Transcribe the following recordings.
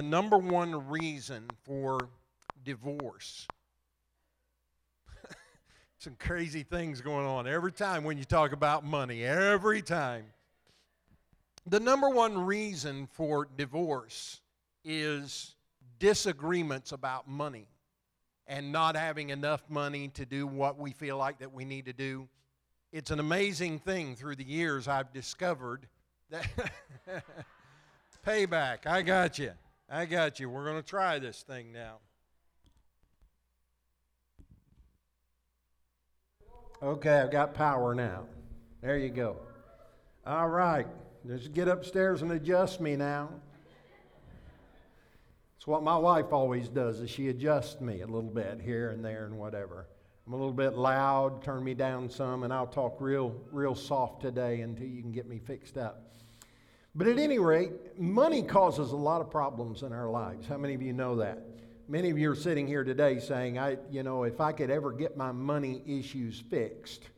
the number one reason for divorce. Some crazy things going on every time when you talk about money, every time. The number one reason for divorce is disagreements about money and not having enough money to do what we feel like that we need to do. It's an amazing thing through the years I've discovered that payback. I got you. I got you. We're going to try this thing now. Okay, I've got power now. There you go. All right. Just get upstairs and adjust me now. It's what my wife always does is she adjusts me a little bit here and there and whatever. I'm a little bit loud, turn me down some, and I'll talk real, real soft today until you can get me fixed up. But at any rate, money causes a lot of problems in our lives. How many of you know that? Many of you are sitting here today saying, I, you know, if I could ever get my money issues fixed,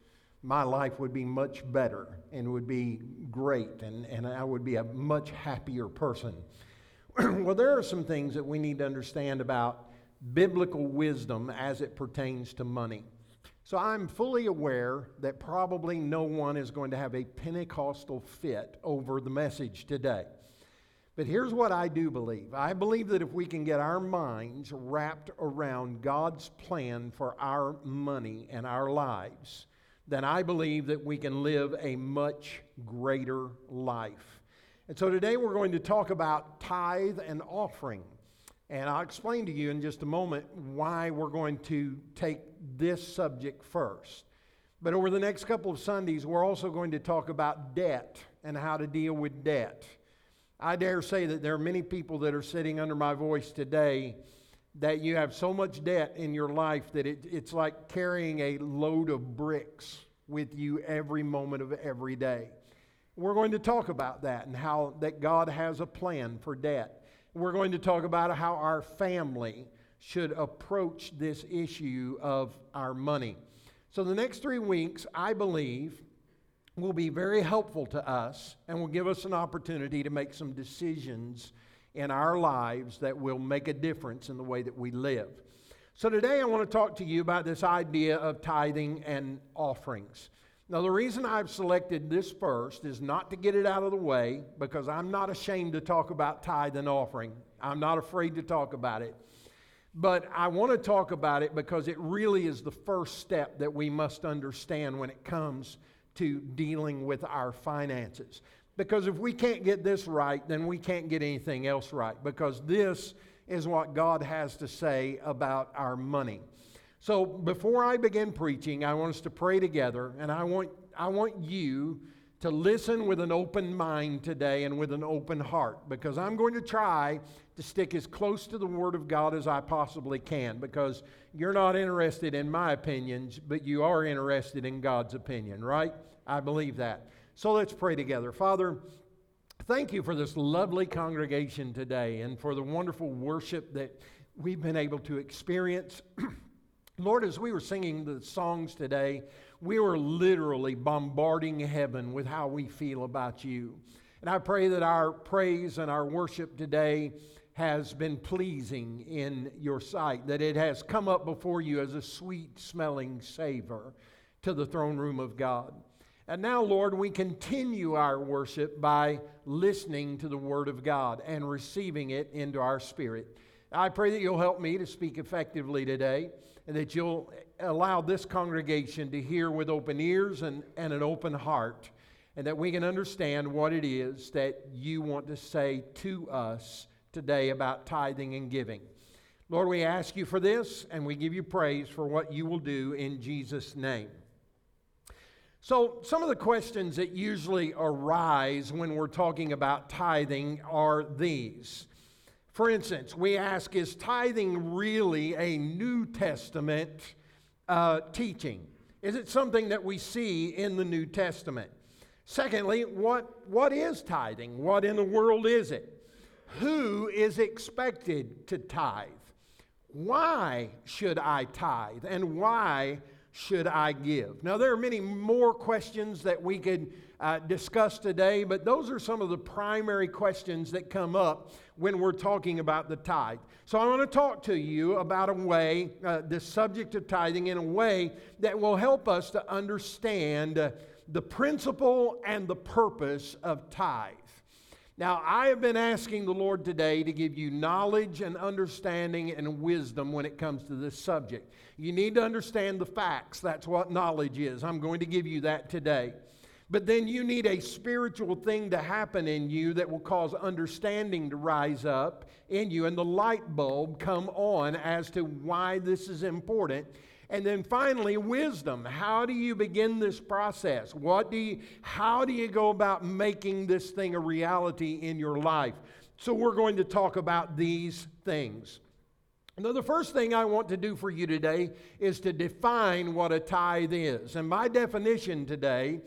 my life would be much better and would be great, and, and I would be a much happier person. well, there are some things that we need to understand about biblical wisdom as it pertains to money. So I'm fully aware that probably no one is going to have a Pentecostal fit over the message today. But here's what I do believe I believe that if we can get our minds wrapped around God's plan for our money and our lives, then I believe that we can live a much greater life. And so today we're going to talk about tithe and offering. And I'll explain to you in just a moment why we're going to take this subject first. But over the next couple of Sundays, we're also going to talk about debt and how to deal with debt. I dare say that there are many people that are sitting under my voice today that you have so much debt in your life that it, it's like carrying a load of bricks with you every moment of every day. We're going to talk about that and how that God has a plan for debt. We're going to talk about how our family should approach this issue of our money. So, the next three weeks, I believe, will be very helpful to us and will give us an opportunity to make some decisions in our lives that will make a difference in the way that we live. So, today I want to talk to you about this idea of tithing and offerings. Now, the reason I've selected this first is not to get it out of the way because I'm not ashamed to talk about tithe and offering. I'm not afraid to talk about it. But I want to talk about it because it really is the first step that we must understand when it comes to dealing with our finances. Because if we can't get this right, then we can't get anything else right. Because this is what God has to say about our money. So before I begin preaching, I want us to pray together, and I want, I want you to listen with an open mind today and with an open heart because I'm going to try to stick as close to the Word of God as I possibly can because you're not interested in my opinions, but you are interested in God's opinion, right? I believe that. So let's pray together. Father, thank you for this lovely congregation today and for the wonderful worship that we've been able to experience. Lord, as we were singing the songs today, we were literally bombarding heaven with how we feel about you. And I pray that our praise and our worship today has been pleasing in your sight, that it has come up before you as a sweet smelling savor to the throne room of God. And now, Lord, we continue our worship by listening to the Word of God and receiving it into our spirit. I pray that you'll help me to speak effectively today and that you'll allow this congregation to hear with open ears and, and an open heart, and that we can understand what it is that you want to say to us today about tithing and giving. Lord, we ask you for this, and we give you praise for what you will do in Jesus' name. So, some of the questions that usually arise when we're talking about tithing are these. For instance, we ask, is tithing really a New Testament uh, teaching? Is it something that we see in the New Testament? Secondly, what, what is tithing? What in the world is it? Who is expected to tithe? Why should I tithe? And why should I give? Now, there are many more questions that we could uh, discuss today, but those are some of the primary questions that come up when we're talking about the tithe. So I want to talk to you about a way, uh, the subject of tithing, in a way that will help us to understand uh, the principle and the purpose of tithe. Now, I have been asking the Lord today to give you knowledge and understanding and wisdom when it comes to this subject. You need to understand the facts. That's what knowledge is. I'm going to give you that today. But then you need a spiritual thing to happen in you that will cause understanding to rise up in you and the light bulb come on as to why this is important. And then finally, wisdom. How do you begin this process? What do you, how do you go about making this thing a reality in your life? So, we're going to talk about these things. Now, the first thing I want to do for you today is to define what a tithe is. And my definition today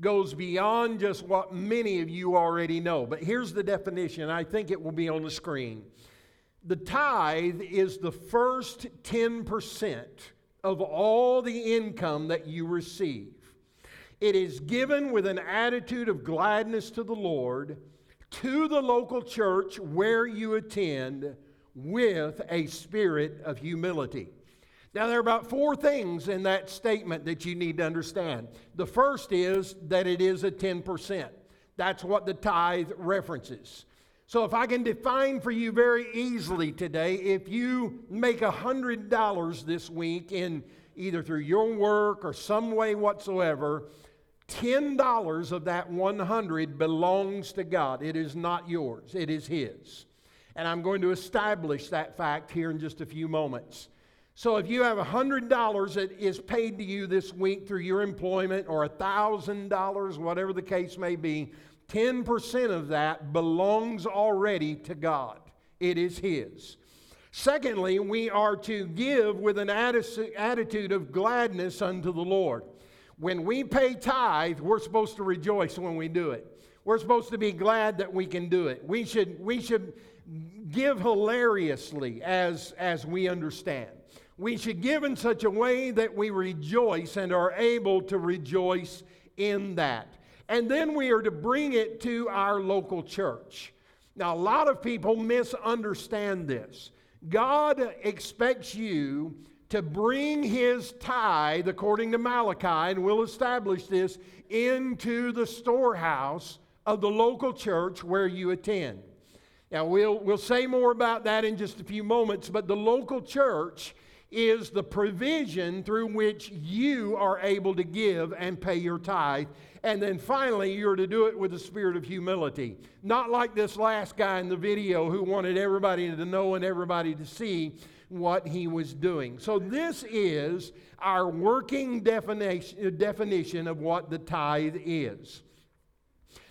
goes beyond just what many of you already know. But here's the definition. I think it will be on the screen. The tithe is the first 10% of all the income that you receive. It is given with an attitude of gladness to the Lord, to the local church where you attend, with a spirit of humility. Now, there are about four things in that statement that you need to understand. The first is that it is a 10%. That's what the tithe references. So, if I can define for you very easily today, if you make $100 this week in either through your work or some way whatsoever, $10 of that 100 belongs to God. It is not yours, it is His. And I'm going to establish that fact here in just a few moments. So if you have $100 that is paid to you this week through your employment or $1,000, whatever the case may be, 10% of that belongs already to God. It is His. Secondly, we are to give with an attitude of gladness unto the Lord. When we pay tithe, we're supposed to rejoice when we do it. We're supposed to be glad that we can do it. We should, we should give hilariously as, as we understand we should give in such a way that we rejoice and are able to rejoice in that. And then we are to bring it to our local church. Now, a lot of people misunderstand this. God expects you to bring his tithe, according to Malachi, and we'll establish this, into the storehouse of the local church where you attend. Now, we'll, we'll say more about that in just a few moments, but the local church is the provision through which you are able to give and pay your tithe. And then finally, you're to do it with a spirit of humility. Not like this last guy in the video who wanted everybody to know and everybody to see what he was doing. So, this is our working definition, definition of what the tithe is.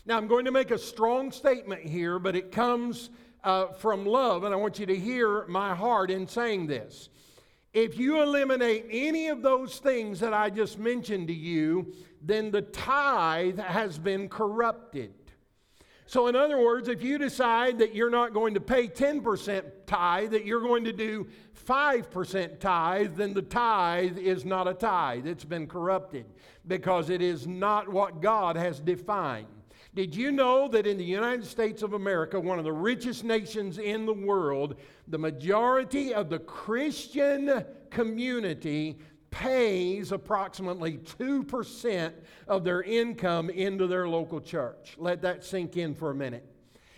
Now, I'm going to make a strong statement here, but it comes uh, from love, and I want you to hear my heart in saying this. If you eliminate any of those things that I just mentioned to you, then the tithe has been corrupted. So, in other words, if you decide that you're not going to pay 10% tithe, that you're going to do 5% tithe, then the tithe is not a tithe. It's been corrupted because it is not what God has defined. Did you know that in the United States of America, one of the richest nations in the world, the majority of the Christian community pays approximately 2% of their income into their local church? Let that sink in for a minute.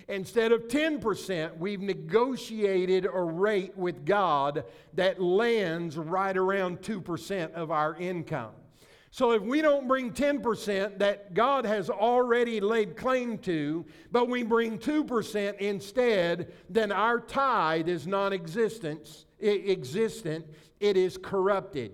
Instead of 10%, we've negotiated a rate with God that lands right around 2% of our income. So if we don't bring 10% that God has already laid claim to, but we bring 2% instead, then our tithe is non existent, it is corrupted.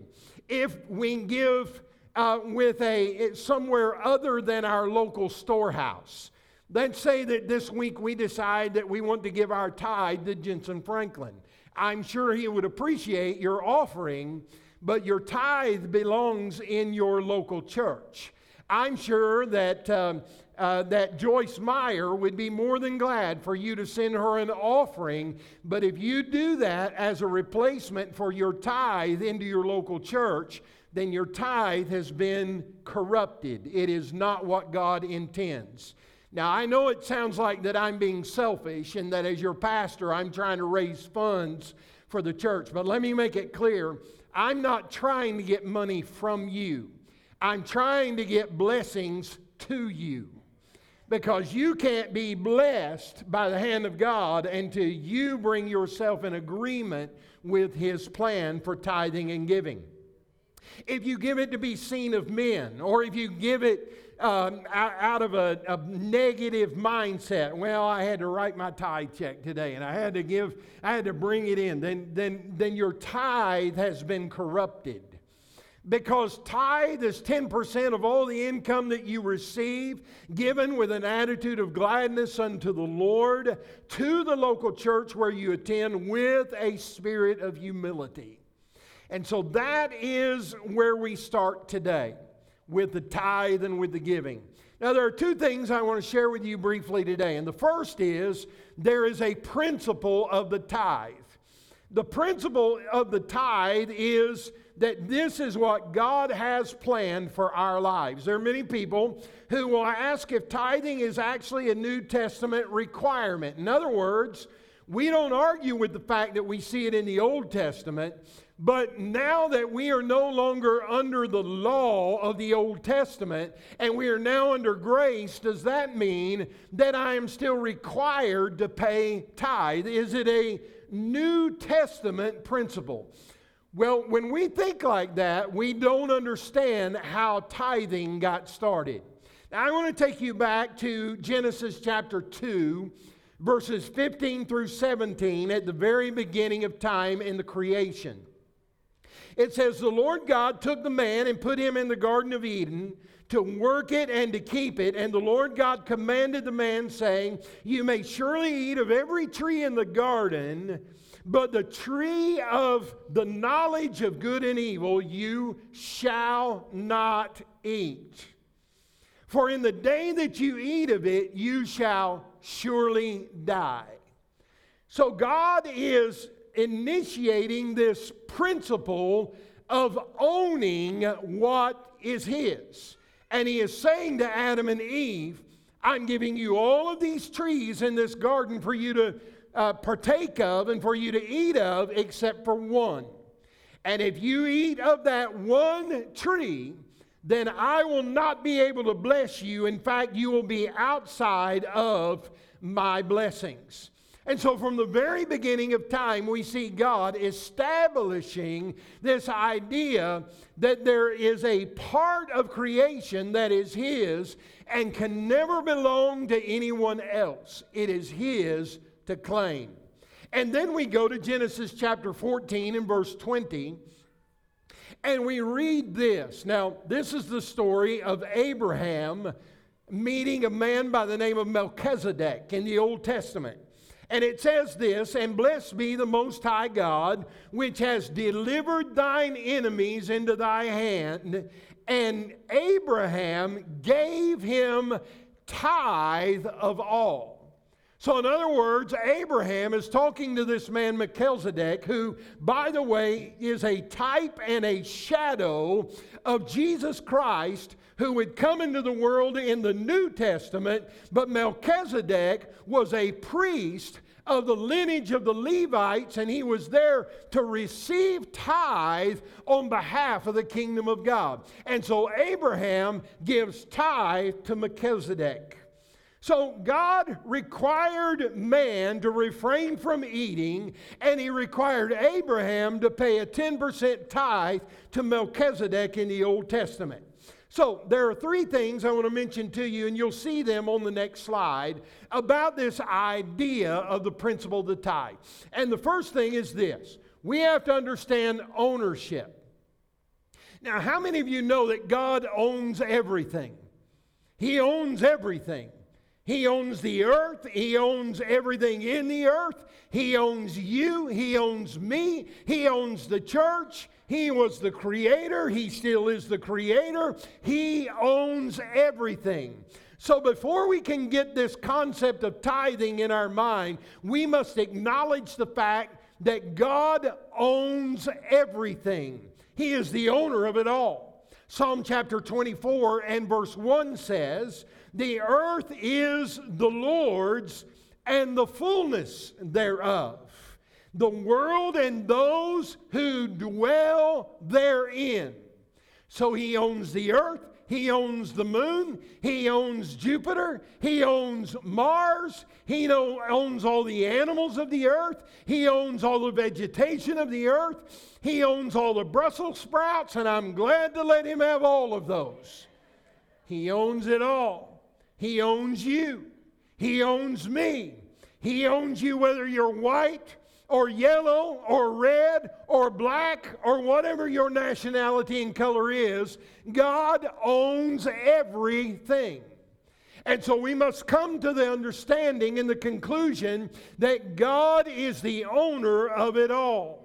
If we give uh, with a somewhere other than our local storehouse, let's say that this week we decide that we want to give our tithe to Jentezen Franklin. I'm sure he would appreciate your offering but your tithe belongs in your local church. I'm sure that, um, uh, that Joyce Meyer would be more than glad for you to send her an offering, but if you do that as a replacement for your tithe into your local church, then your tithe has been corrupted. It is not what God intends. Now, I know it sounds like that I'm being selfish and that as your pastor, I'm trying to raise funds for the church, but let me make it clear I'm not trying to get money from you, I'm trying to get blessings to you. Because you can't be blessed by the hand of God until you bring yourself in agreement with His plan for tithing and giving if you give it to be seen of men, or if you give it um, out of a, a, negative mindset, well, I had to write my tithe check today and I had to give, I had to bring it in, then, then, then your tithe has been corrupted. Because tithe is 10% of all the income that you receive, given with an attitude of gladness unto the Lord to the local church where you attend with a spirit of humility. And so that is where we start today with the tithe and with the giving. Now, there are two things I want to share with you briefly today. And the first is there is a principle of the tithe. The principle of the tithe is that this is what God has planned for our lives. There are many people who will ask if tithing is actually a New Testament requirement. In other words, we don't argue with the fact that we see it in the Old Testament, but now that we are no longer under the law of the Old Testament and we are now under grace, does that mean that I am still required to pay tithe? Is it a New Testament principle? Well, when we think like that, we don't understand how tithing got started. Now, I want to take you back to Genesis chapter 2, verses 15 through 17, at the very beginning of time in the creation. It says, The Lord God took the man and put him in the Garden of Eden to work it and to keep it. And the Lord God commanded the man, saying, You may surely eat of every tree in the garden, but the tree of the knowledge of good and evil you shall not eat. For in the day that you eat of it, you shall surely die. So God is initiating this principle of owning what is His. And He is saying to Adam and Eve, I'm giving you all of these trees in this garden for you to uh, partake of and for you to eat of, except for one. And if you eat of that one tree, then I will not be able to bless you. In fact, you will be outside of my blessings. And so, from the very beginning of time, we see God establishing this idea that there is a part of creation that is His and can never belong to anyone else. It is His to claim. And then we go to Genesis chapter 14 and verse 20, and we read this. Now, this is the story of Abraham meeting a man by the name of Melchizedek in the Old Testament. And it says this, and blessed be the Most High God, which has delivered thine enemies into thy hand. And Abraham gave him tithe of all. So, in other words, Abraham is talking to this man Melchizedek, who, by the way, is a type and a shadow of Jesus Christ, who would come into the world in the New Testament. But Melchizedek was a priest of the lineage of the Levites, and he was there to receive tithe on behalf of the kingdom of God. And so Abraham gives tithe to Melchizedek. So God required man to refrain from eating, and he required Abraham to pay a 10% tithe to Melchizedek in the Old Testament. So, there are three things I want to mention to you, and you'll see them on the next slide about this idea of the principle of the tithe. And the first thing is this we have to understand ownership. Now, how many of you know that God owns everything? He owns everything. He owns the earth. He owns everything in the earth. He owns you. He owns me. He owns the church. He was the creator. He still is the creator. He owns everything. So, before we can get this concept of tithing in our mind, we must acknowledge the fact that God owns everything. He is the owner of it all. Psalm chapter 24 and verse 1 says, The earth is the Lord's and the fullness thereof, the world and those who dwell therein. So he owns the earth, he owns the moon. He owns Jupiter. He owns Mars. He owns all the animals of the earth. He owns all the vegetation of the earth. He owns all the Brussels sprouts, and I'm glad to let him have all of those. He owns it all. He owns you. He owns me. He owns you whether you're white or yellow or red or black or whatever your nationality and color is, God owns everything. And so we must come to the understanding and the conclusion that God is the owner of it all.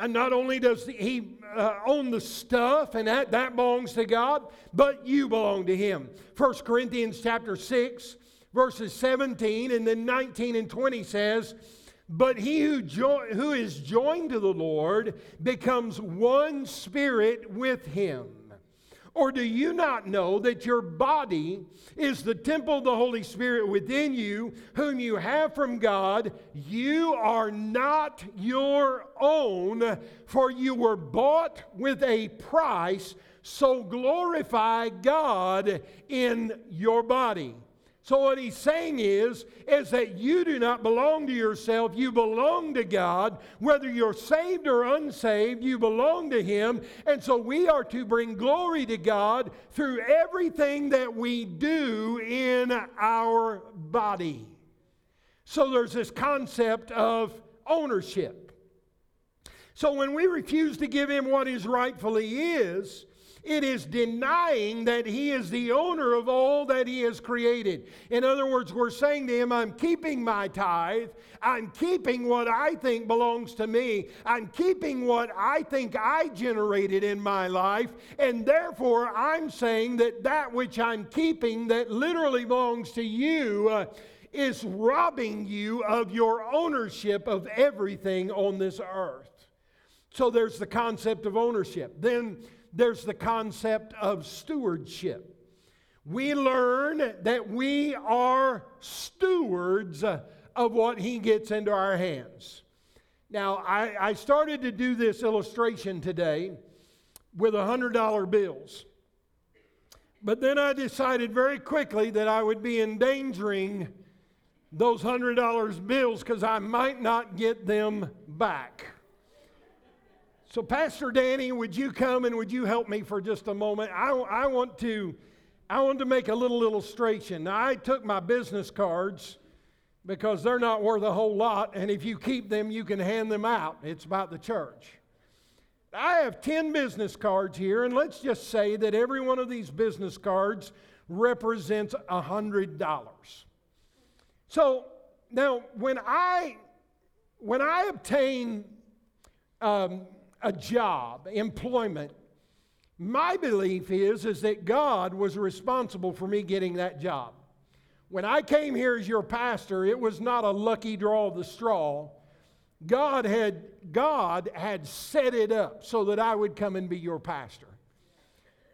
And not only does he uh, own the stuff and that, that belongs to God, but you belong to him. 1 Corinthians chapter 6, verses 17 and then 19 and 20 says, but he who, jo- who is joined to the Lord becomes one spirit with him. Or do you not know that your body is the temple of the Holy Spirit within you, whom you have from God? You are not your own, for you were bought with a price. So glorify God in your body. So what he's saying is is that you do not belong to yourself, you belong to God. Whether you're saved or unsaved, you belong to him. And so we are to bring glory to God through everything that we do in our body. So there's this concept of ownership. So when we refuse to give him what his rightfully is, it is denying that He is the owner of all that He has created. In other words, we're saying to Him, I'm keeping my tithe. I'm keeping what I think belongs to me. I'm keeping what I think I generated in my life. And therefore, I'm saying that that which I'm keeping that literally belongs to you. Uh, is robbing you of your ownership of everything on this earth. So there's the concept of ownership. Then there's the concept of stewardship. We learn that we are stewards of what He gets into our hands. Now, I, I started to do this illustration today with $100 bills. But then I decided very quickly that I would be endangering those $100 bills because I might not get them back. So, Pastor Danny, would you come and would you help me for just a moment? I, I want to I want to make a little illustration. Now, I took my business cards because they're not worth a whole lot, and if you keep them, you can hand them out. It's about the church. I have 10 business cards here, and let's just say that every one of these business cards represents $100. So now, when I when I obtain um, a job, employment, my belief is, is that God was responsible for me getting that job. When I came here as your pastor, it was not a lucky draw of the straw. God had, God had set it up so that I would come and be your pastor.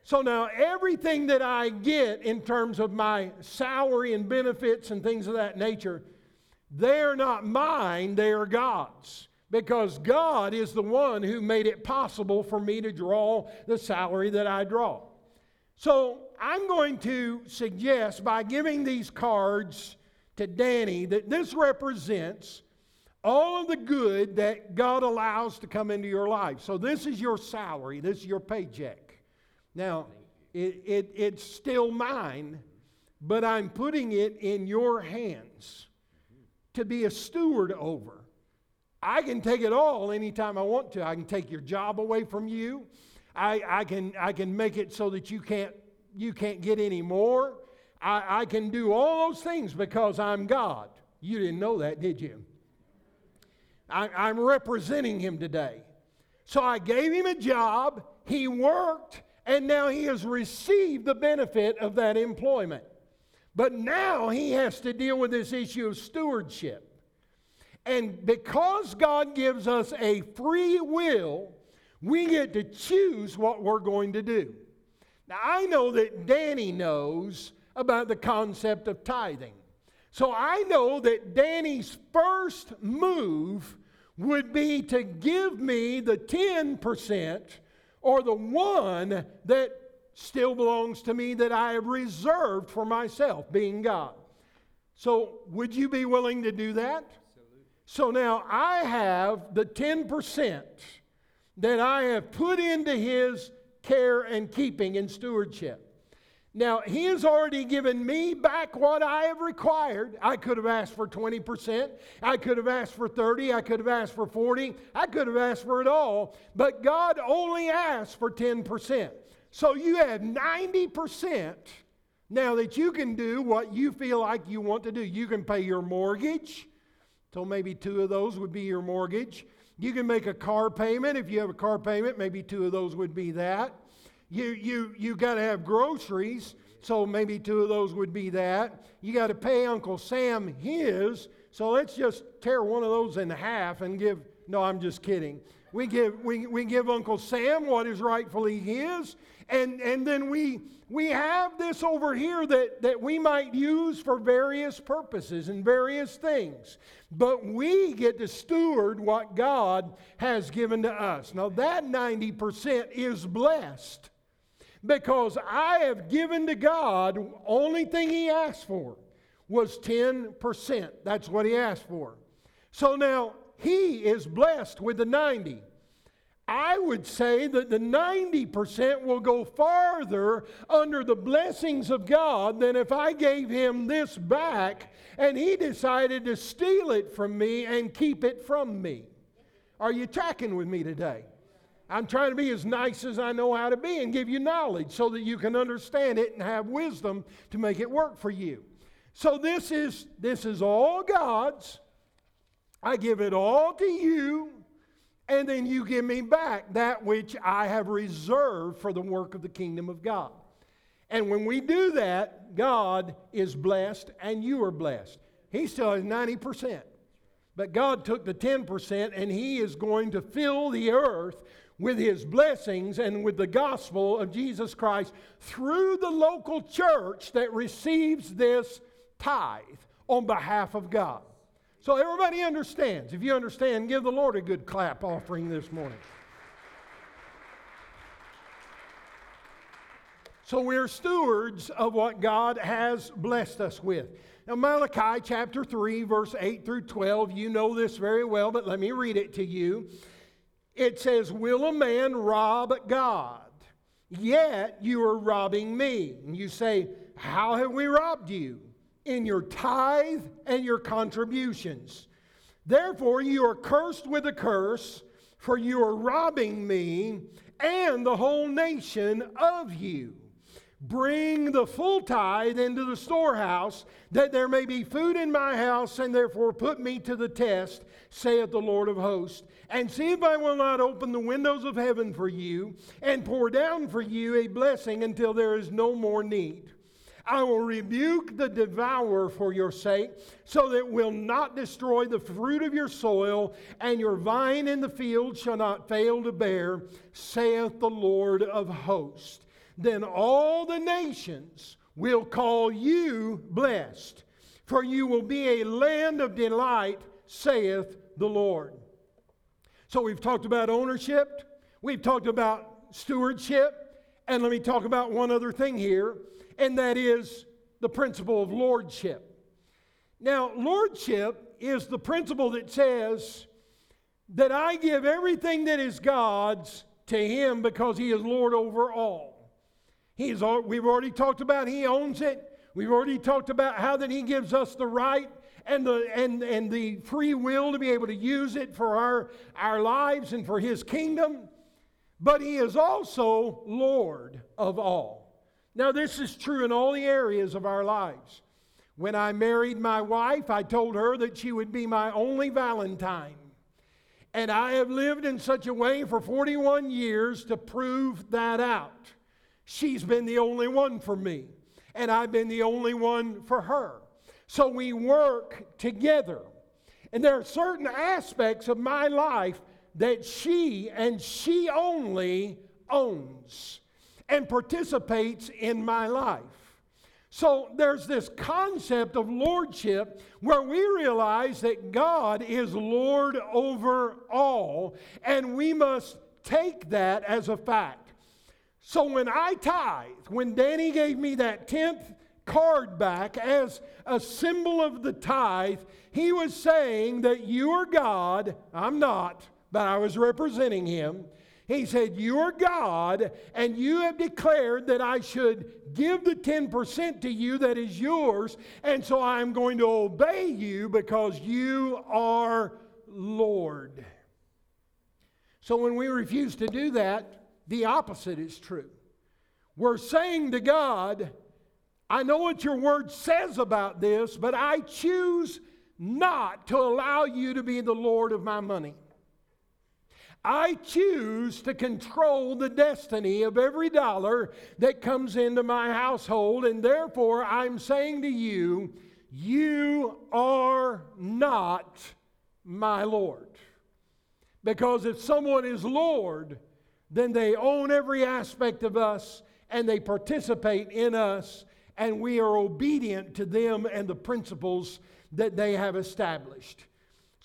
So now everything that I get in terms of my salary and benefits and things of that nature, they're not mine, they are God's because God is the one who made it possible for me to draw the salary that I draw. So I'm going to suggest by giving these cards to Danny that this represents all of the good that God allows to come into your life. So this is your salary, this is your paycheck. Now, it, it, it's still mine, but I'm putting it in your hands to be a steward over. I can take it all anytime I want to. I can take your job away from you. I, I, can, I can make it so that you can't, you can't get any more. I, I can do all those things because I'm God. You didn't know that, did you? I, I'm representing him today. So I gave him a job, he worked, and now he has received the benefit of that employment. But now he has to deal with this issue of stewardship. And because God gives us a free will, we get to choose what we're going to do. Now, I know that Danny knows about the concept of tithing. So I know that Danny's first move would be to give me the 10% or the one that still belongs to me that I have reserved for myself, being God. So, would you be willing to do that? So now I have the 10% that I have put into His care and keeping and stewardship. Now, he has already given me back what I have required. I could have asked for 20%. I could have asked for 30. I could have asked for 40. I could have asked for it all. But God only asked for 10%. So you have 90% now that you can do what you feel like you want to do. You can pay your mortgage. So maybe two of those would be your mortgage. You can make a car payment. If you have a car payment, maybe two of those would be that. You, you, you got to have groceries, so maybe two of those would be that. You got to pay Uncle Sam his, so let's just tear one of those in half and give. No, I'm just kidding. We give, we, we give Uncle Sam what is rightfully his, and, and then we, we have this over here that, that we might use for various purposes and various things. But we get to steward what God has given to us. Now, that 90% is blessed because I have given to God, only thing He asked for was 10%. That's what He asked for. So now He is blessed with the 90. I would say that the 90% will go farther under the blessings of God than if I gave him this back and he decided to steal it from me and keep it from me. Are you tracking with me today? I'm trying to be as nice as I know how to be and give you knowledge so that you can understand it and have wisdom to make it work for you. So this is this is all God's. I give it all to you, and then you give me back that which I have reserved for the work of the kingdom of God. And when we do that, God is blessed and you are blessed. He still has 90%. But God took the 10% and He is going to fill the earth with his blessings and with the gospel of Jesus Christ through the local church that receives this tithe on behalf of God. So everybody understands. If you understand, give the Lord a good clap offering this morning. So we're stewards of what God has blessed us with. Now, Malachi chapter 3, verse 8 through 12, you know this very well, but let me read it to you. It says, Will a man rob God? Yet you are robbing me. And you say, How have we robbed you? In your tithe and your contributions. Therefore, you are cursed with a curse, for you are robbing me and the whole nation of you. Bring the full tithe into the storehouse, that there may be food in my house, and therefore put me to the test, saith the Lord of hosts, and see if I will not open the windows of heaven for you, and pour down for you a blessing until there is no more need. I will rebuke the devourer for your sake, so that will not destroy the fruit of your soil, and your vine in the field shall not fail to bear, saith the Lord of hosts then all the nations will call you blessed, for you will be a land of delight, saith the Lord. So we've talked about ownership, we've talked about stewardship, and let me talk about one other thing here, and that is the principle of lordship. Now, lordship is the principle that says that I give everything that is God's to Him because He is Lord over all. He's, we've already talked about He owns it. We've already talked about how that He gives us the right and the, and, and the free will to be able to use it for our, our lives and for His kingdom. But He is also Lord of all. Now, this is true in all the areas of our lives. When I married my wife, I told her that she would be my only Valentine. And I have lived in such a way for 41 years to prove that out. She's been the only one for me, and I've been the only one for her. So we work together. And there are certain aspects of my life that she and she only owns and participates in my life. So there's this concept of lordship where we realize that God is Lord over all, and we must take that as a fact. So when I tithe, when Danny gave me that 10th card back as a symbol of the tithe, he was saying that you are God, I'm not, but I was representing him. He said, You are God, and you have declared that I should give the 10% to you that is yours, and so I'm going to obey you because you are Lord. So when we refuse to do that, the opposite is true. We're saying to God, I know what your word says about this, but I choose not to allow you to be the Lord of my money. I choose to control the destiny of every dollar that comes into my household, and therefore I'm saying to you, you are not my Lord. Because if someone is Lord, then they own every aspect of us and they participate in us, and we are obedient to them and the principles that they have established.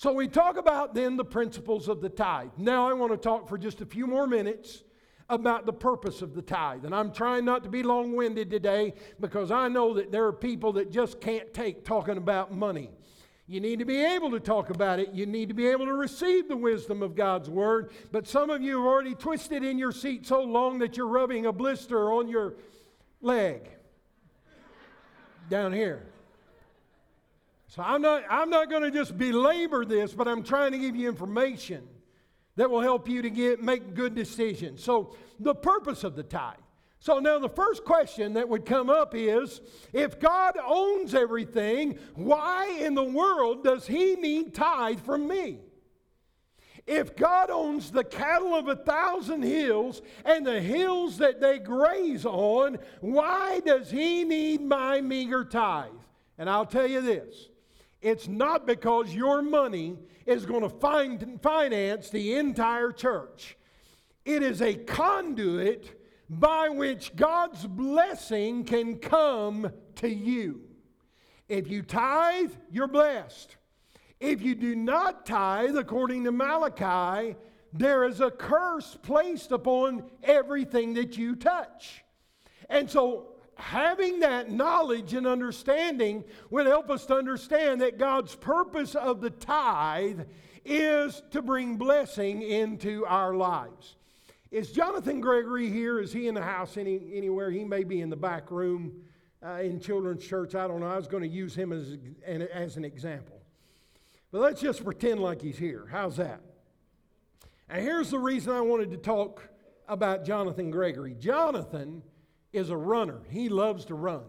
So we talk about then the principles of the tithe. Now I want to talk for just a few more minutes about the purpose of the tithe. And I'm trying not to be long winded today because I know that there are people that just can't take talking about money. You need to be able to talk about it. You need to be able to receive the wisdom of God's word. But some of you have already twisted in your seat so long that you're rubbing a blister on your leg down here. So I'm not, I'm not going to just belabor this, but I'm trying to give you information that will help you to get, make good decisions. So the purpose of the tithe. So now the first question that would come up is if God owns everything, why in the world does he need tithe from me? If God owns the cattle of a thousand hills and the hills that they graze on, why does he need my meager tithe? And I'll tell you this it's not because your money is going to find, finance the entire church. It is a conduit by which God's blessing can come to you. If you tithe, you're blessed. If you do not tithe, according to Malachi, there is a curse placed upon everything that you touch. And so having that knowledge and understanding will help us to understand that God's purpose of the tithe is to bring blessing into our lives. Is Jonathan Gregory here? Is he in the house any, anywhere? He may be in the back room uh, in children's church. I don't know. I was going to use him as, as an example. But let's just pretend like he's here. How's that? And here's the reason I wanted to talk about Jonathan Gregory. Jonathan is a runner. He loves to run.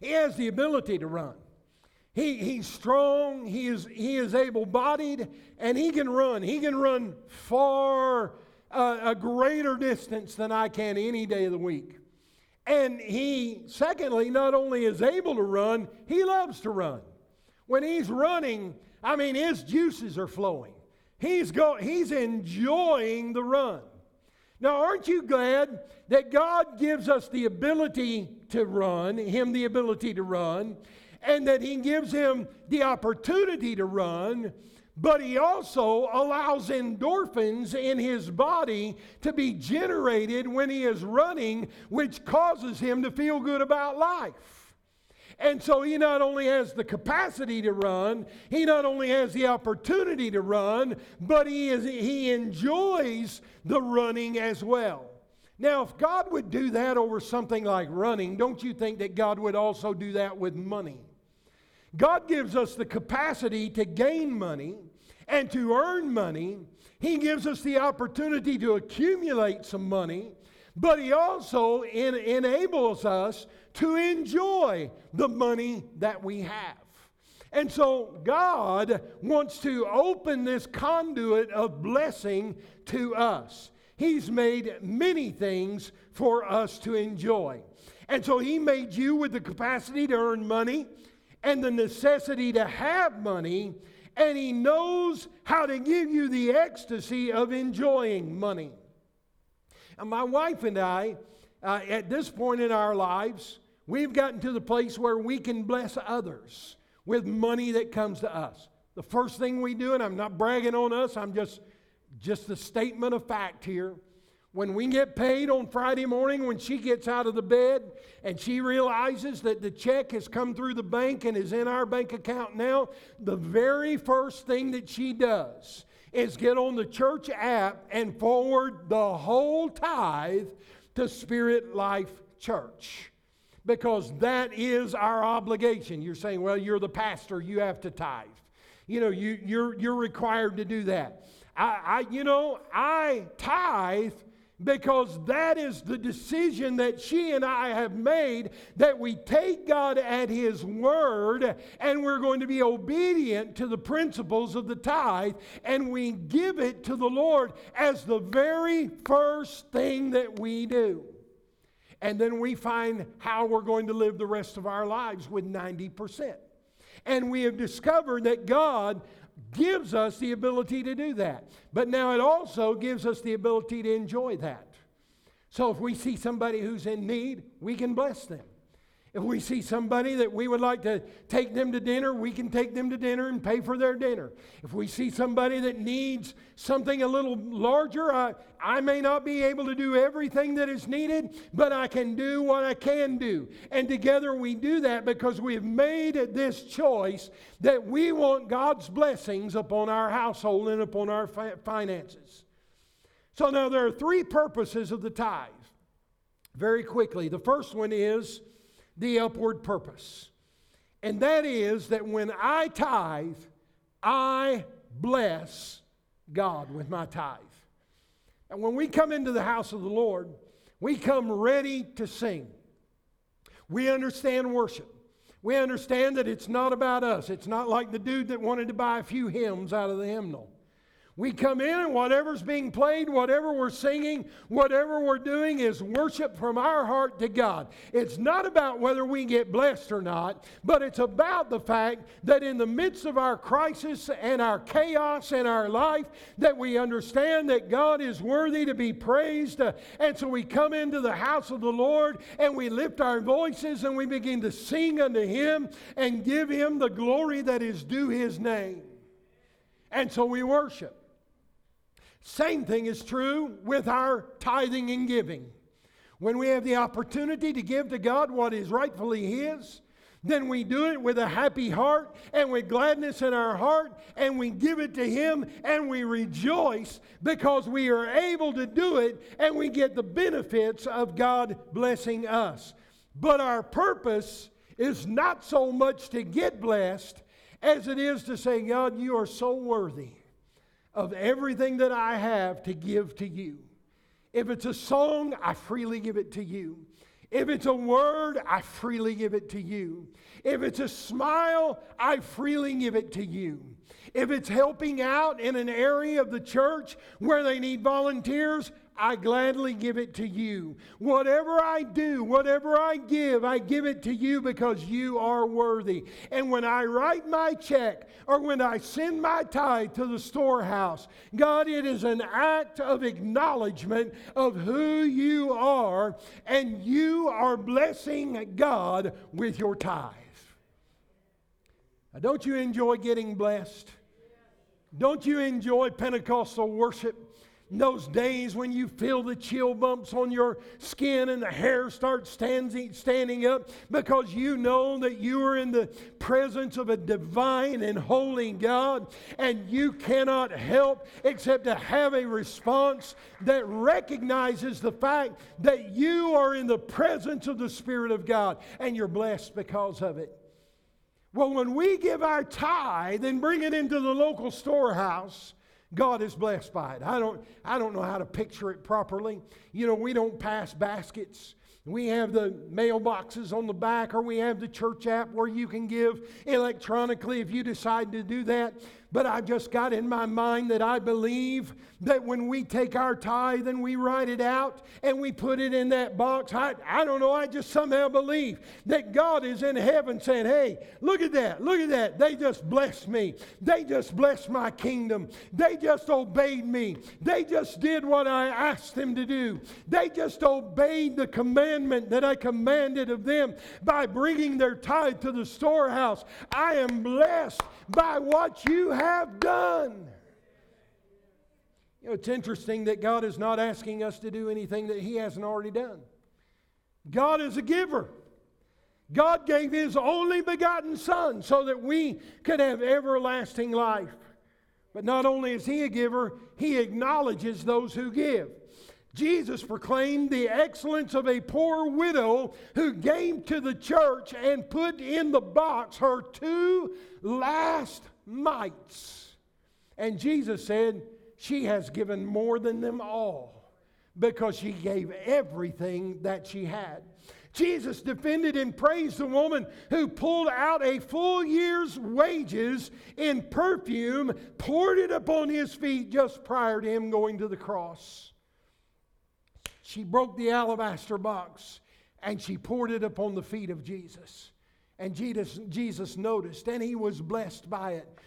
He has the ability to run. He, he's strong, he is, he is able bodied, and he can run. He can run far uh, a greater distance than I can any day of the week. And he, secondly, not only is able to run, he loves to run. When he's running, I mean, his juices are flowing. He's, go, he's enjoying the run. Now, aren't you glad that God gives us the ability to run, Him the ability to run, and that He gives Him the opportunity to run, but He also allows endorphins in His body to be generated when He is running, which causes Him to feel good about life. And so he not only has the capacity to run, he not only has the opportunity to run, but he, is, he enjoys the running as well. Now, if God would do that over something like running, don't you think that God would also do that with money? God gives us the capacity to gain money and to earn money. He gives us the opportunity to accumulate some money, but He also enables us to enjoy the money that we have. And so God wants to open this conduit of blessing to us. He's made many things for us to enjoy. And so He made you with the capacity to earn money. and the necessity to have money, and He knows how to give you the ecstasy of enjoying money. My wife and I, uh, at this point in our lives, we've gotten to the place where we can bless others with money that comes to us. The first thing we do, and I'm not bragging on us, I'm just just a statement of fact here. When we get paid on Friday morning, when she gets out of the bed and she realizes that the check has come through the bank and is in our bank account now, the very first thing that she does is get on the church app and forward the whole tithe to Spirit Life Church because that is our obligation. You're saying, well, you're the pastor, you have to tithe. You know, you, you're, you're required to do that. I, I, you know, I tithe because that is the decision that she and I have made that we take God at His word and we're going to be obedient to the principles of the tithe and we give it to the Lord as the very first thing that we do. And then we find how we're going to live the rest of our lives with 90%. And we have discovered that God gives us the ability to do that. But now it also gives us the ability to enjoy that. So if we see somebody who's in need, we can bless them. If we see somebody that we would like to take them to dinner, we can take them to dinner and pay for their dinner. If we see somebody that needs something a little larger, I, I may not be able to do everything that is needed, but I can do what I can do. And together we do that because we've made this choice that we want God's blessings upon our household and upon our finances. So now there are three purposes of the tithe. Very quickly, the first one is the upward purpose. And that is that when I tithe, I bless God with my tithe. And when we come into the house of the Lord, we come ready to sing. We understand worship. We understand that it's not about us. It's not like the dude that wanted to buy a few hymns out of the hymnal. We come in and whatever's being played, whatever we're singing, whatever we're doing is worship from our heart to God. It's not about whether we get blessed or not, but it's about the fact that in the midst of our crisis and our chaos in our life, that we understand that God is worthy to be praised. Uh, and so we come into the house of the Lord and we lift our voices and we begin to sing unto Him and give Him the glory that is due His name. And so we worship. Same thing is true with our tithing and giving. When we have the opportunity to give to God what is rightfully His, then we do it with a happy heart and with gladness in our heart, and we give it to Him and we rejoice because we are able to do it and we get the benefits of God blessing us. But our purpose is not so much to get blessed as it is to say, God, you are so worthy of everything that I have to give to you. If it's a song, I freely give it to you. If it's a word, I freely give it to you. If it's a smile, I freely give it to you. If it's helping out in an area of the church where they need volunteers, I gladly give it to you. Whatever I do, whatever I give, I give it to you because you are worthy. And when I write my check or when I send my tithe to the storehouse, God, it is an act of acknowledgement of who you are, and you are blessing God with your tithe. Now, don't you enjoy getting blessed? Don't you enjoy Pentecostal worship? Those days when you feel the chill bumps on your skin and the hair starts standing, standing up because you know that you are in the presence of a divine and holy God and you cannot help except to have a response that recognizes the fact that you are in the presence of the Spirit of God and you're blessed because of it. Well, when we give our tithe and bring it into the local storehouse, God is blessed by it. I don't, I don't know how to picture it properly. You know, we don't pass baskets. We have the mailboxes on the back, or we have the church app where you can give electronically if you decide to do that. But I've just got in my mind that I believe that when we take our tithe and we write it out and we put it in that box, I, I don't know, I just somehow believe that God is in heaven saying, hey, look at that, look at that. They just blessed me. They just blessed my kingdom. They just obeyed me. They just did what I asked them to do. They just obeyed the commandment that I commanded of them by bringing their tithe to the storehouse. I am blessed by what you have done. You know, it's interesting that God is not asking us to do anything that He hasn't already done. God is a giver. God gave His only begotten Son so that we could have everlasting life. But not only is He a giver, He acknowledges those who give. Jesus proclaimed the excellence of a poor widow who gave to the church and put in the box her two last mites. And Jesus said, She has given more than them all because she gave everything that she had. Jesus defended and praised the woman who pulled out a full year's wages in perfume, poured it upon his feet just prior to him going to the cross. She broke the alabaster box and she poured it upon the feet of Jesus. And Jesus, Jesus noticed and he was blessed by it.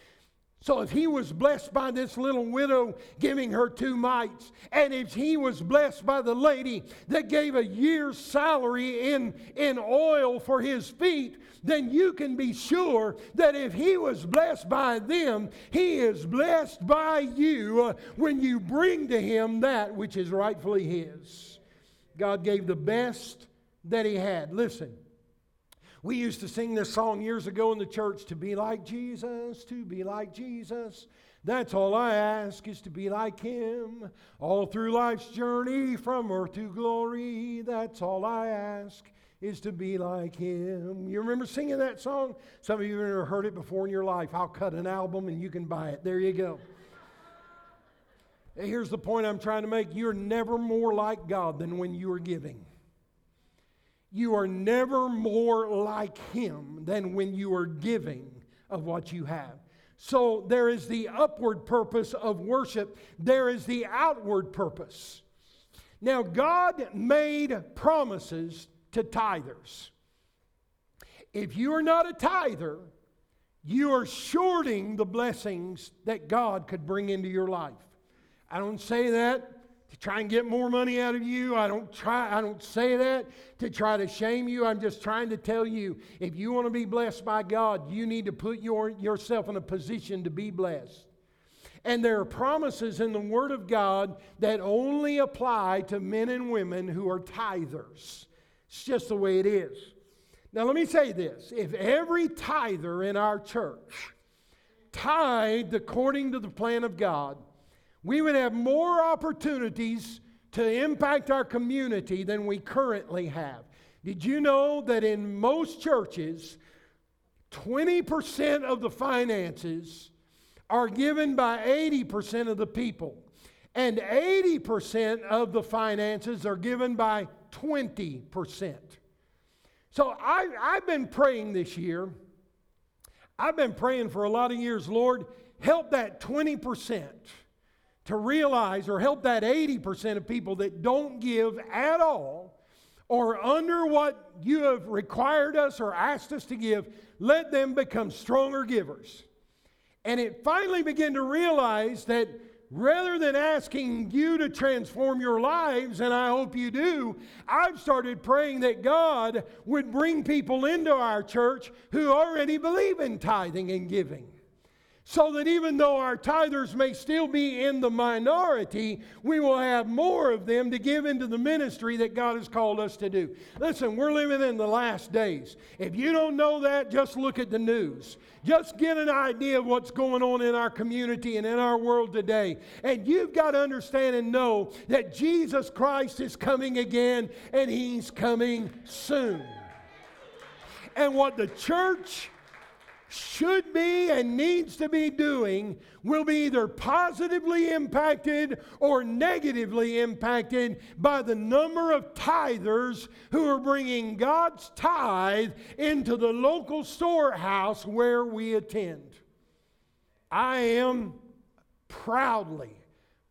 So if he was blessed by this little widow giving her two mites, and if he was blessed by the lady that gave a year's salary in, in oil for his feet, then you can be sure that if he was blessed by them, he is blessed by you uh, when you bring to him that which is rightfully his. God gave the best that he had. Listen, we used to sing this song years ago in the church to be like Jesus, to be like Jesus. That's all I ask is to be like him. All through life's journey from earth to glory, that's all I ask is to be like him. You remember singing that song? Some of you have never heard it before in your life. I'll cut an album and you can buy it. There you go. Here's the point I'm trying to make you're never more like God than when you are giving you are never more like Him than when you are giving of what you have. So there is the upward purpose of worship, there is the outward purpose. Now, God made promises to tithers. If you are not a tither, you are shorting the blessings that God could bring into your life. I don't say that try and get more money out of you. I don't try, I don't say that to try to shame you. I'm just trying to tell you if you want to be blessed by God, you need to put your, yourself in a position to be blessed. And there are promises in the Word of God that only apply to men and women who are tithers. It's just the way it is. Now, let me say this if every tither in our church tithed according to the plan of God, we would have more opportunities to impact our community than we currently have. Did you know that in most churches, 20% of the finances are given by 80% of the people, and 80% of the finances are given by 20%. So I, I've been praying this year. I've been praying for a lot of years, Lord, help that 20% to realize or help that 80% of people that don't give at all or under what you have required us or asked us to give, let them become stronger givers. And it finally began to realize that rather than asking you to transform your lives, and I hope you do, I've started praying that God would bring people into our church who already believe in tithing and giving so that even though our tithers may still be in the minority, we will have more of them to give into the ministry that God has called us to do. Listen, we're living in the last days. If you don't know that, just look at the news. Just get an idea of what's going on in our community and in our world today. And you've got to understand and know that Jesus Christ is coming again and he's coming soon. And what the church should be and needs to be doing will be either positively impacted or negatively impacted by the number of tithers who are bringing God's tithe into the local storehouse where we attend. I am proudly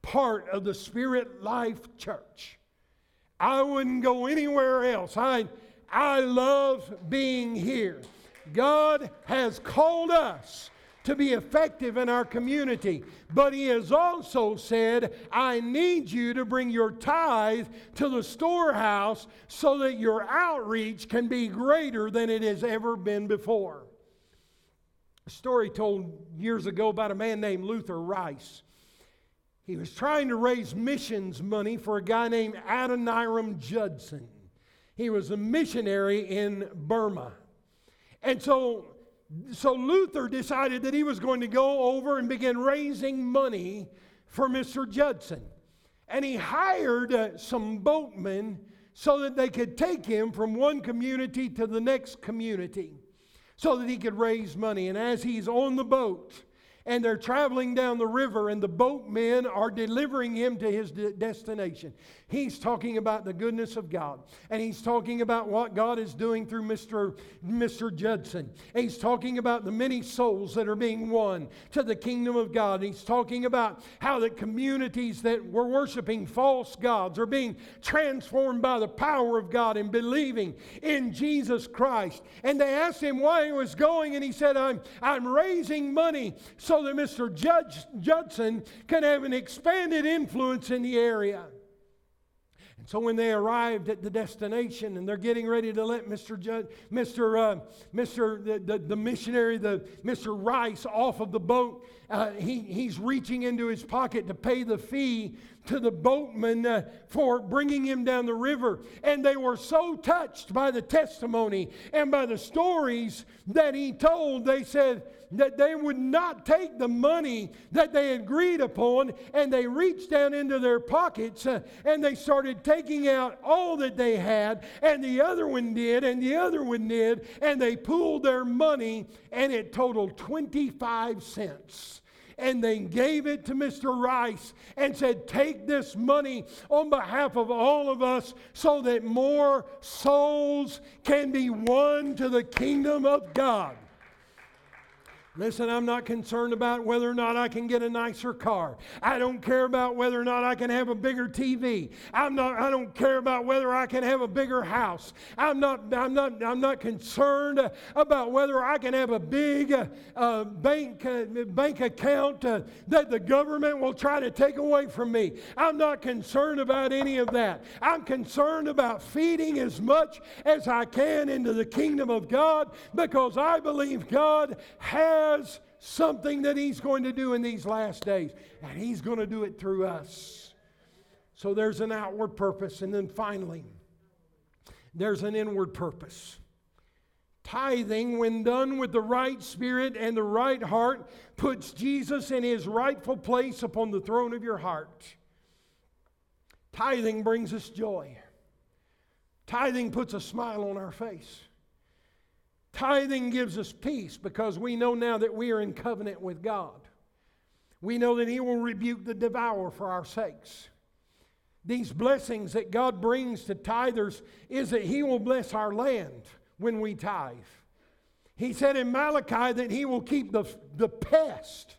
part of the Spirit Life Church. I wouldn't go anywhere else. I, I love being here. God has called us to be effective in our community. But He has also said, I need you to bring your tithe to the storehouse so that your outreach can be greater than it has ever been before. A story told years ago about a man named Luther Rice. He was trying to raise missions money for a guy named Adoniram Judson. He was a missionary in Burma. And so so Luther decided that he was going to go over and begin raising money for Mr. Judson. And he hired uh, some boatmen so that they could take him from one community to the next community so that he could raise money. And as he's on the boat, and they're traveling down the river, and the boatmen are delivering him to his de- destination. He's talking about the goodness of God, and he's talking about what God is doing through Mr. Mr. Judson. And he's talking about the many souls that are being won to the kingdom of God. And he's talking about how the communities that were worshiping false gods are being transformed by the power of God and believing in Jesus Christ. And they asked him why he was going, and he said, I'm, I'm raising money so that Mr. Judge, Judson can have an expanded influence in the area. So when they arrived at the destination and they're getting ready to let Mr. Mr. Uh, Mr. The, the, the, missionary, the Mr. Rice, off of the boat, uh, he, he's reaching into his pocket to pay the fee to the boatman uh, for bringing him down the river. And they were so touched by the testimony and by the stories that he told, they said, that they would not take the money that they agreed upon and they reached down into their pockets uh, and they started taking out all that they had and the other one did and the other one did and they pooled their money and it totaled 25 cents and they gave it to Mr. Rice and said, Take this money on behalf of all of us so that more souls can be won to the kingdom of God. Listen, I'm not concerned about whether or not I can get a nicer car. I don't care about whether or not I can have a bigger TV. I'm not, I don't care about whether I can have a bigger house. I'm not, I'm not, I'm not concerned about whether I can have a big uh, bank, uh, bank account uh, that the government will try to take away from me. I'm not concerned about any of that. I'm concerned about feeding as much as I can into the kingdom of God because I believe God has has something that He's going to do in these last days, and He's going to do it through us. So there's an outward purpose, and then finally, there's an inward purpose. Tithing, when done with the right spirit and the right heart, puts Jesus in his rightful place upon the throne of your heart. Tithing brings us joy. Tithing puts a smile on our face. Tithing gives us peace because we know now that we are in covenant with God. We know that He will rebuke the devourer for our sakes. These blessings that God brings to tithers is that He will bless our land when we tithe. He said in Malachi that He will keep the, the pest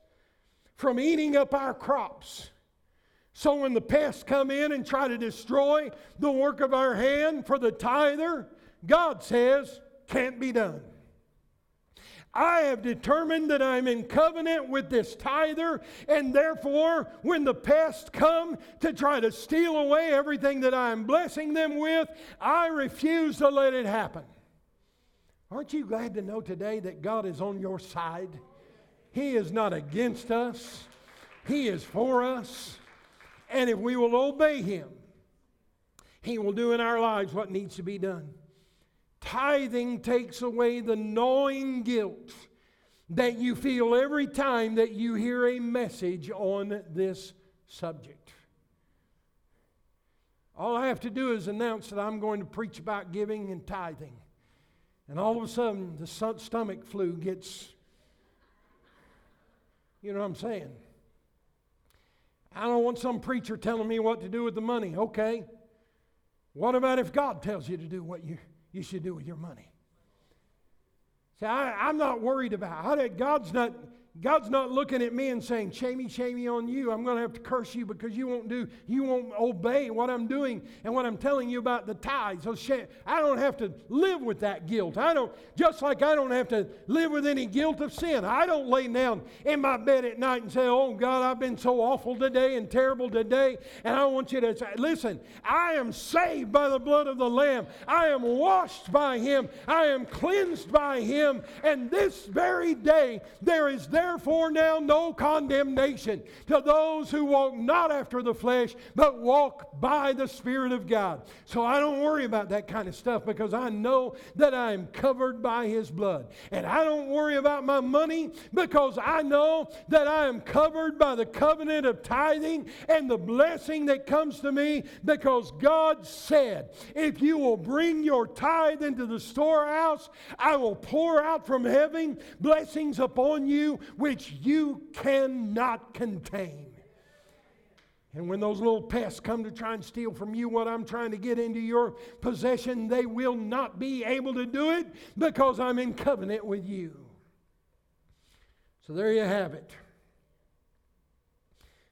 from eating up our crops. So when the pests come in and try to destroy the work of our hand for the tither, God says, can't be done. I have determined that I'm in covenant with this tither, and therefore, when the pests come to try to steal away everything that I'm blessing them with, I refuse to let it happen. Aren't you glad to know today that God is on your side? He is not against us, He is for us. And if we will obey Him, He will do in our lives what needs to be done. Tithing takes away the gnawing guilt that you feel every time that you hear a message on this subject. All I have to do is announce that I'm going to preach about giving and tithing. And all of a sudden, the stomach flu gets, you know what I'm saying? I don't want some preacher telling me what to do with the money. Okay. What about if God tells you to do what you you should do with your money. See, I, am not worried about it. God's not, God's not looking at me and saying, "Shamey, shamey on you. I'm going to have to curse you because you won't do, you won't obey what I'm doing and what I'm telling you about the tithes." Oh, so I don't have to live with that guilt. I don't, just like I don't have to live with any guilt of sin. I don't lay down in my bed at night and say, "Oh God, I've been so awful today and terrible today," and I want you to say, "Listen, I am saved by the blood of the Lamb. I am washed by Him. I am cleansed by Him, and this very day there is." There therefore now no condemnation to those who walk not after the flesh, but walk by the Spirit of God. So I don't worry about that kind of stuff because I know that I am covered by His blood. And I don't worry about my money because I know that I am covered by the covenant of tithing and the blessing that comes to me because God said, If you will bring your tithe into the storehouse, I will pour out from heaven blessings upon you which you cannot contain. And when those little pests come to try and steal from you what I'm trying to get into your possession, they will not be able to do it because I'm in covenant with you. So there you have it.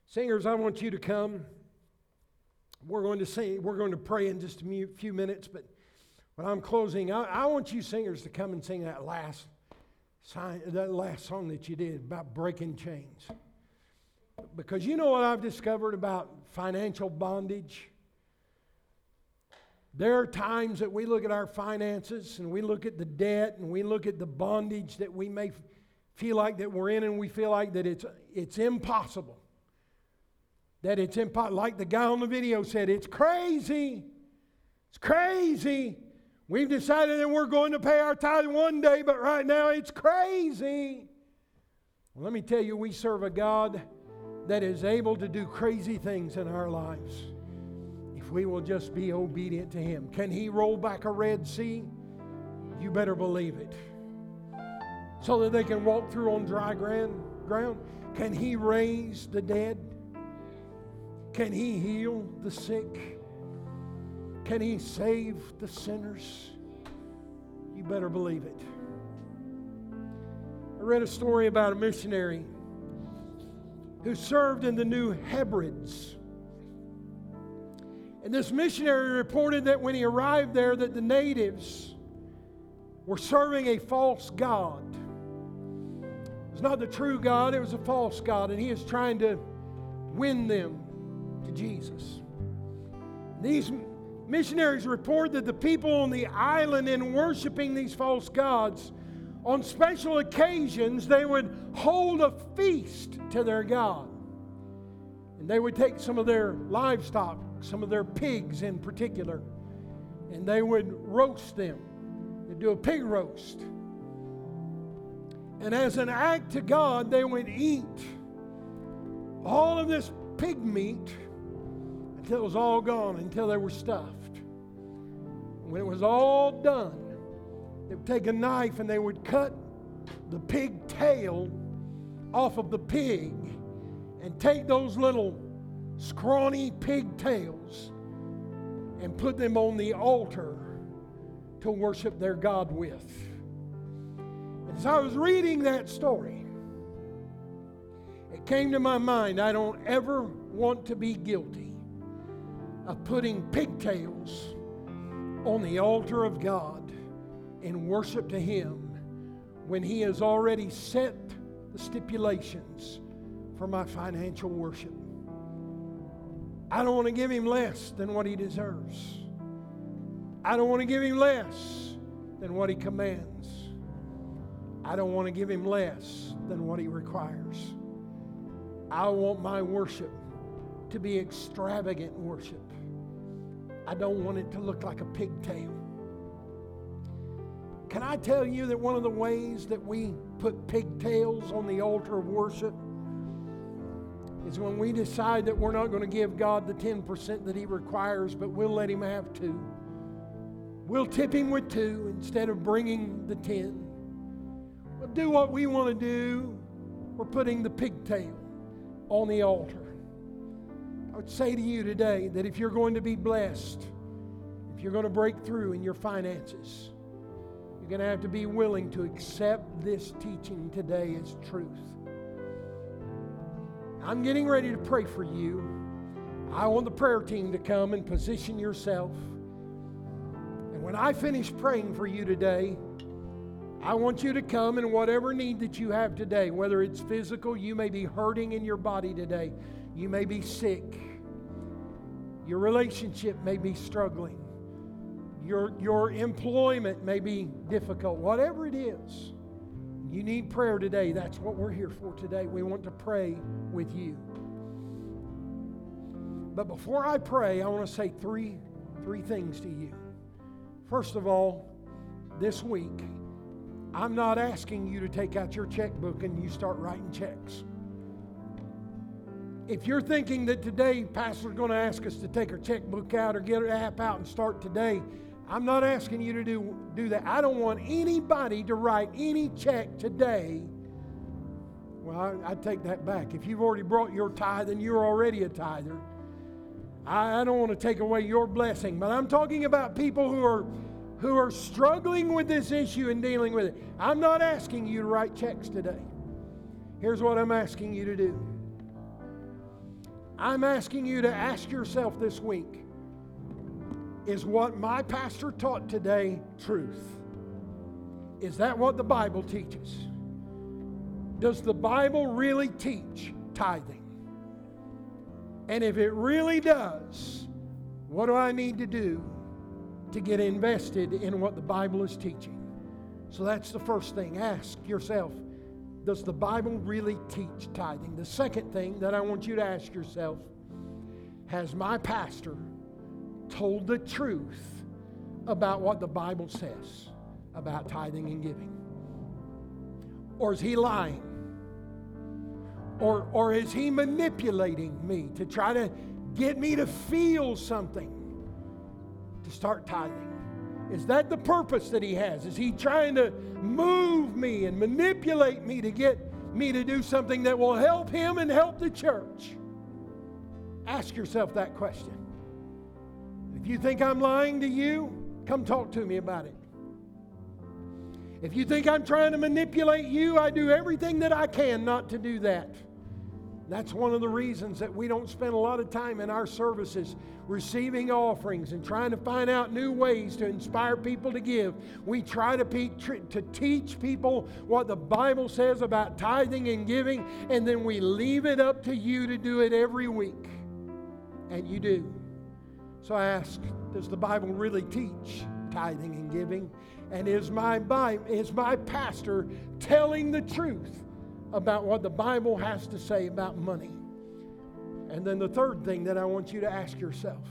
Singers, I want you to come. We're going to sing, we're going to pray in just a few minutes, but when I'm closing, I, I want you singers to come and sing that last that last song that you did about breaking chains. Because you know what I've discovered about financial bondage? There are times that we look at our finances and we look at the debt and we look at the bondage that we may feel like that we're in and we feel like that it's, it's impossible. That it's impossible. Like the guy on the video said, it's crazy. It's crazy. We've decided that we're going to pay our tithe one day, but right now it's crazy. Well, let me tell you, we serve a God that is able to do crazy things in our lives if we will just be obedient to Him. Can He roll back a Red Sea? You better believe it. So that they can walk through on dry ground. ground. Can He raise the dead? Can He heal the sick? Can He save the sinners? You better believe it. I read a story about a missionary who served in the New Hebrides. And this missionary reported that when he arrived there that the natives were serving a false god. It was not the true God, it was a false God, and he is trying to win them to Jesus. These missionaries report that the people on the island, in worshiping these false gods, on special occasions, they would hold a feast to their God. And they would take some of their livestock, some of their pigs in particular, and they would roast them. They'd do a pig roast. And as an act to God, they would eat all of this pig meat until it was all gone, until they were stuffed. When it was all done, they would take a knife and they would cut the pig tail off of the pig and take those little scrawny pigtails and put them on the altar to worship their God with. As I was reading that story, it came to my mind I don't ever want to be guilty of putting pigtails on the altar of God in worship to Him when He has already set the stipulations for my financial worship. I don't want to give Him less than what He deserves. I don't want to give Him less than what He commands. I don't want to give Him less than what He requires. I want my worship to be extravagant worship. I don't want it to look like a pigtail. Can I tell you that one of the ways that we put pigtails on the altar of worship is when we decide that we're not going to give God the 10% that He requires, but we'll let Him have two. We'll tip Him with two instead of bringing the 10. We'll do what we want to do. We're putting the pigtail on the altar would say to you today that if you're going to be blessed, if you're going to break through in your finances, you're going to have to be willing to accept this teaching today as truth. I'm getting ready to pray for you. I want the prayer team to come and position yourself. And when I finish praying for you today, I want you to come and whatever need that you have today, whether it's physical, you may be hurting in your body today, you may be sick, your relationship may be struggling, your, your employment may be difficult, whatever it is. You need prayer today. That's what we're here for today. We want to pray with you. But before I pray, I want to say three, three things to you. First of all, this week, I'm not asking you to take out your checkbook and you start writing checks. If you're thinking that today Pastor's going to ask us to take our checkbook out or get an app out and start today, I'm not asking you to do, do that. I don't want anybody to write any check today. Well, I, I take that back. If you've already brought your tithe and you're already a tither, I, I don't want to take away your blessing. But I'm talking about people who are who are struggling with this issue and dealing with it. I'm not asking you to write checks today. Here's what I'm asking you to do I'm asking you to ask yourself this week is what my pastor taught today truth? Is that what the Bible teaches? Does the Bible really teach tithing? And if it really does, what do I need to do to get invested in what the Bible is teaching. So that's the first thing. Ask yourself Does the Bible really teach tithing? The second thing that I want you to ask yourself Has my pastor told the truth about what the Bible says about tithing and giving? Or is he lying? Or, or is he manipulating me to try to get me to feel something? to start tithing? Is that the purpose that he has? Is he trying to move me and manipulate me to get me to do something that will help him and help the church? Ask yourself that question. If you think I'm lying to you, come talk to me about it. If you think I'm trying to manipulate you, I do everything that I can not to do that. That's one of the reasons that we don't spend a lot of time in our services receiving offerings and trying to find out new ways to inspire people to give. We try to, pe- to teach people what the Bible says about tithing and giving, and then we leave it up to you to do it every week. And you do. So I ask, does the Bible really teach tithing and giving? And is my, is my pastor telling the truth? About what the Bible has to say about money. And then the third thing that I want you to ask yourself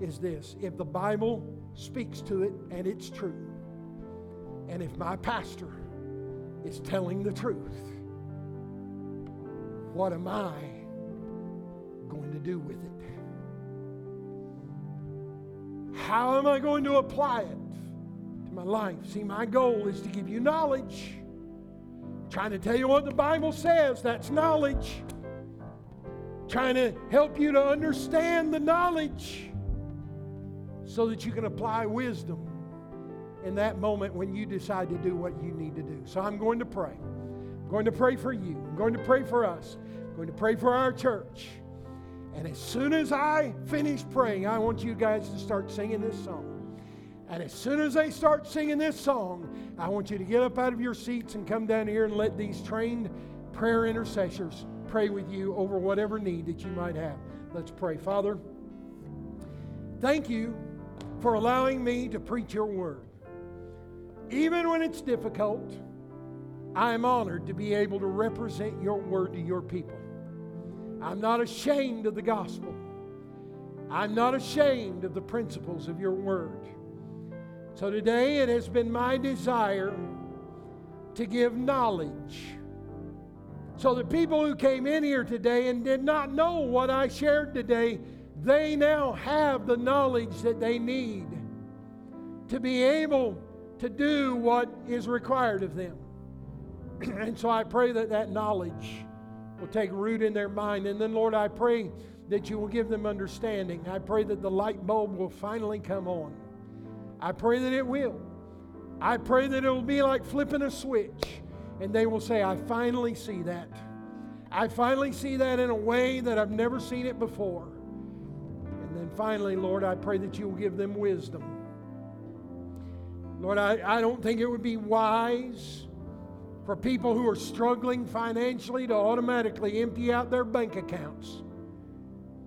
is this if the Bible speaks to it and it's true, and if my pastor is telling the truth, what am I going to do with it? How am I going to apply it to my life? See, my goal is to give you knowledge Trying to tell you what the Bible says, that's knowledge. Trying to help you to understand the knowledge so that you can apply wisdom in that moment when you decide to do what you need to do. So I'm going to pray. I'm going to pray for you. I'm going to pray for us. I'm going to pray for our church. And as soon as I finish praying, I want you guys to start singing this song. And as soon as they start singing this song, I want you to get up out of your seats and come down here and let these trained prayer intercessors pray with you over whatever need that you might have. Let's pray. Father, thank you for allowing me to preach your word. Even when it's difficult, I am honored to be able to represent your word to your people. I'm not ashamed of the gospel. I'm not ashamed of the principles of your word. So today it has been my desire to give knowledge. So the people who came in here today and did not know what I shared today, they now have the knowledge that they need to be able to do what is required of them. and so I pray that that knowledge will take root in their mind. And then, Lord, I pray that you will give them understanding. I pray that the light bulb will finally come on. I pray that it will. I pray that it will be like flipping a switch and they will say, I finally see that. I finally see that in a way that I've never seen it before. And then finally, Lord, I pray that you will give them wisdom. Lord, I, I don't think it would be wise for people who are struggling financially to automatically empty out their bank accounts.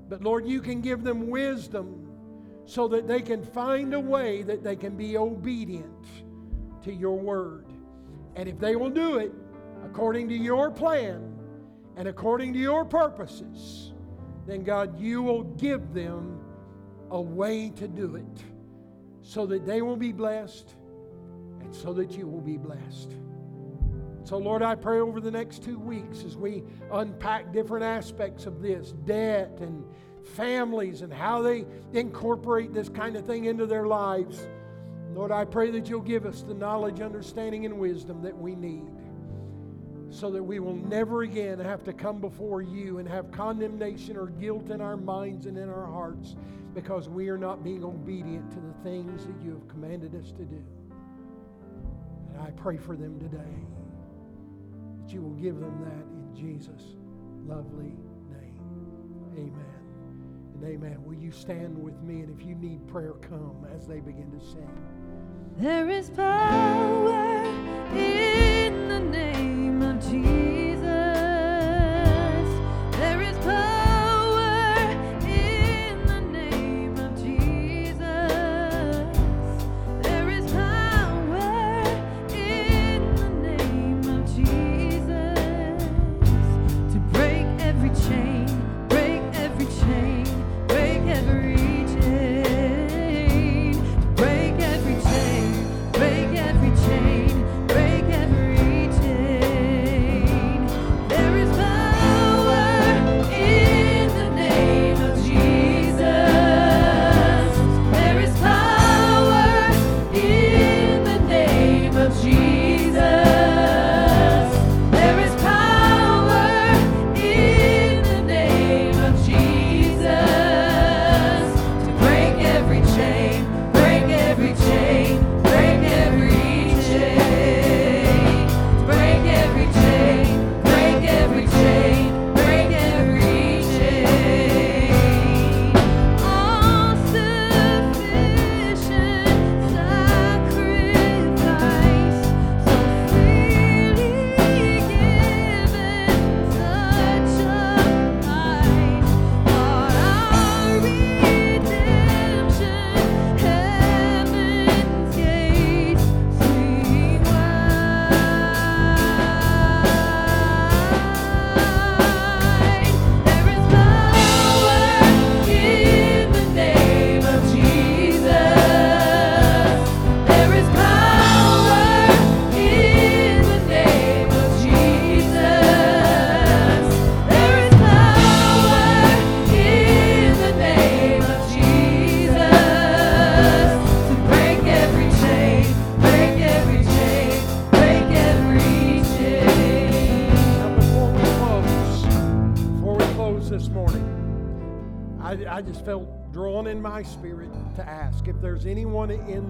But Lord, you can give them wisdom so that they can find a way that they can be obedient to your word. And if they will do it according to your plan and according to your purposes, then God, you will give them a way to do it so that they will be blessed and so that you will be blessed. So, Lord, I pray over the next two weeks as we unpack different aspects of this debt and families and how they incorporate this kind of thing into their lives. Lord, I pray that you'll give us the knowledge, understanding, and wisdom that we need so that we will never again have to come before you and have condemnation or guilt in our minds and in our hearts because we are not being obedient to the things that you have commanded us to do. And I pray for them today that you will give them that in Jesus' lovely name. Amen amen. Will you stand with me? And if you need prayer, come as they begin to sing. There is power in the name of Jesus.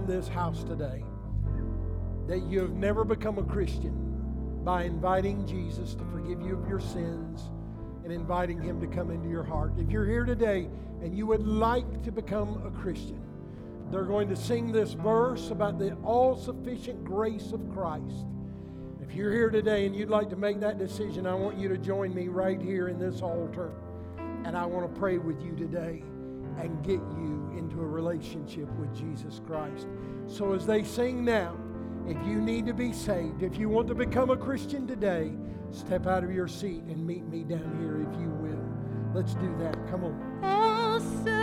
This house today that you have never become a Christian by inviting Jesus to forgive you of your sins and inviting Him to come into your heart. If you're here today and you would like to become a Christian, they're going to sing this verse about the all sufficient grace of Christ. If you're here today and you'd like to make that decision, I want you to join me right here in this altar. And I want to pray with you today and get you into a relationship with Jesus Christ. So as they sing now, if you need to be saved, if you want to become a Christian today, step out of your seat and meet me down here if you will. Let's do that. Come on. All sufficient.